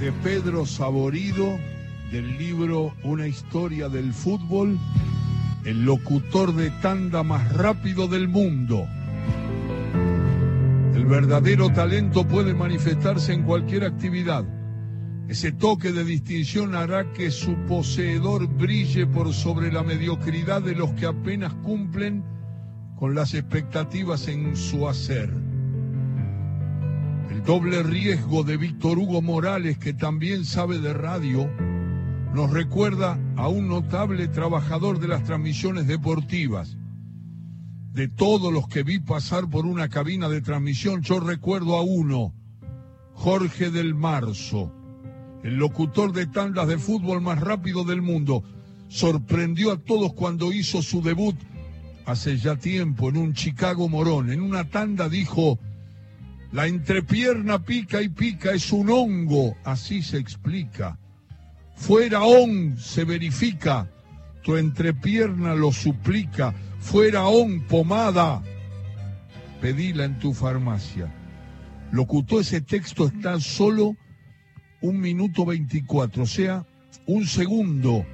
de Pedro Saborido del libro Una historia del fútbol, el locutor de tanda más rápido del mundo. El verdadero talento puede manifestarse en cualquier actividad. Ese toque de distinción hará que su poseedor brille por sobre la mediocridad de los que apenas cumplen con las expectativas en su hacer. El doble riesgo de Víctor Hugo Morales, que también sabe de radio, nos recuerda a un notable trabajador de las transmisiones deportivas. De todos los que vi pasar por una cabina de transmisión, yo recuerdo a uno, Jorge del Marzo, el locutor de tandas de fútbol más rápido del mundo. Sorprendió a todos cuando hizo su debut hace ya tiempo en un Chicago Morón. En una tanda dijo, la entrepierna pica y pica, es un hongo, así se explica. Fuera on se verifica, tu entrepierna lo suplica. Fuera on pomada, pedila en tu farmacia. Locutó ese texto, está solo un minuto veinticuatro, o sea, un segundo,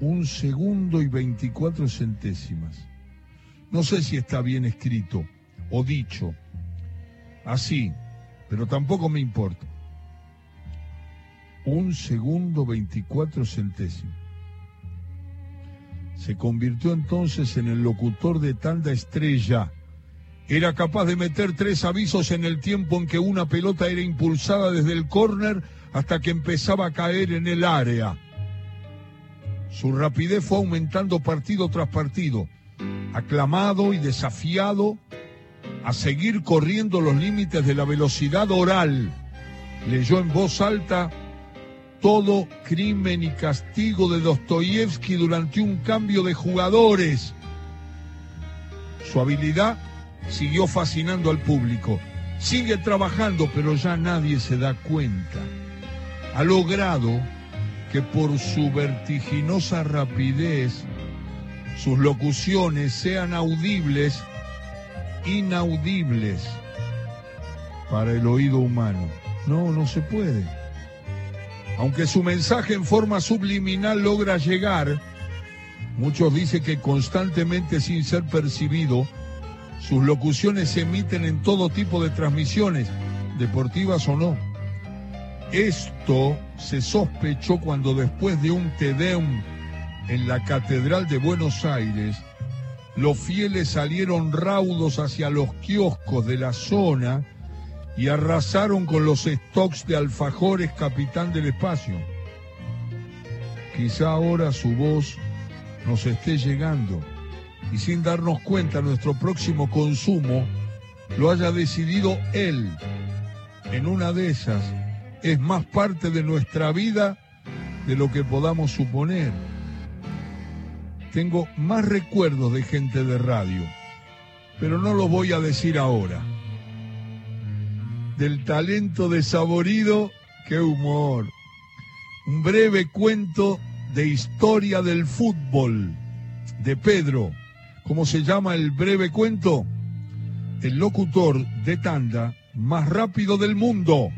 un segundo y veinticuatro centésimas. No sé si está bien escrito o dicho así, pero tampoco me importa. Un segundo 24 centésimos. Se convirtió entonces en el locutor de tanda estrella. Era capaz de meter tres avisos en el tiempo en que una pelota era impulsada desde el córner hasta que empezaba a caer en el área. Su rapidez fue aumentando partido tras partido aclamado y desafiado a seguir corriendo los límites de la velocidad oral. Leyó en voz alta todo crimen y castigo de Dostoyevsky durante un cambio de jugadores. Su habilidad siguió fascinando al público. Sigue trabajando, pero ya nadie se da cuenta. Ha logrado que por su vertiginosa rapidez sus locuciones sean audibles, inaudibles para el oído humano. No, no se puede. Aunque su mensaje en forma subliminal logra llegar, muchos dicen que constantemente sin ser percibido, sus locuciones se emiten en todo tipo de transmisiones, deportivas o no. Esto se sospechó cuando después de un Tedeum en la Catedral de Buenos Aires, los fieles salieron raudos hacia los kioscos de la zona y arrasaron con los stocks de alfajores capitán del espacio. Quizá ahora su voz nos esté llegando y sin darnos cuenta nuestro próximo consumo lo haya decidido él. En una de esas es más parte de nuestra vida de lo que podamos suponer tengo más recuerdos de gente de radio, pero no los voy a decir ahora. Del talento desaborido, qué humor. Un breve cuento de historia del fútbol de Pedro. ¿Cómo se llama el breve cuento? El locutor de tanda más rápido del mundo.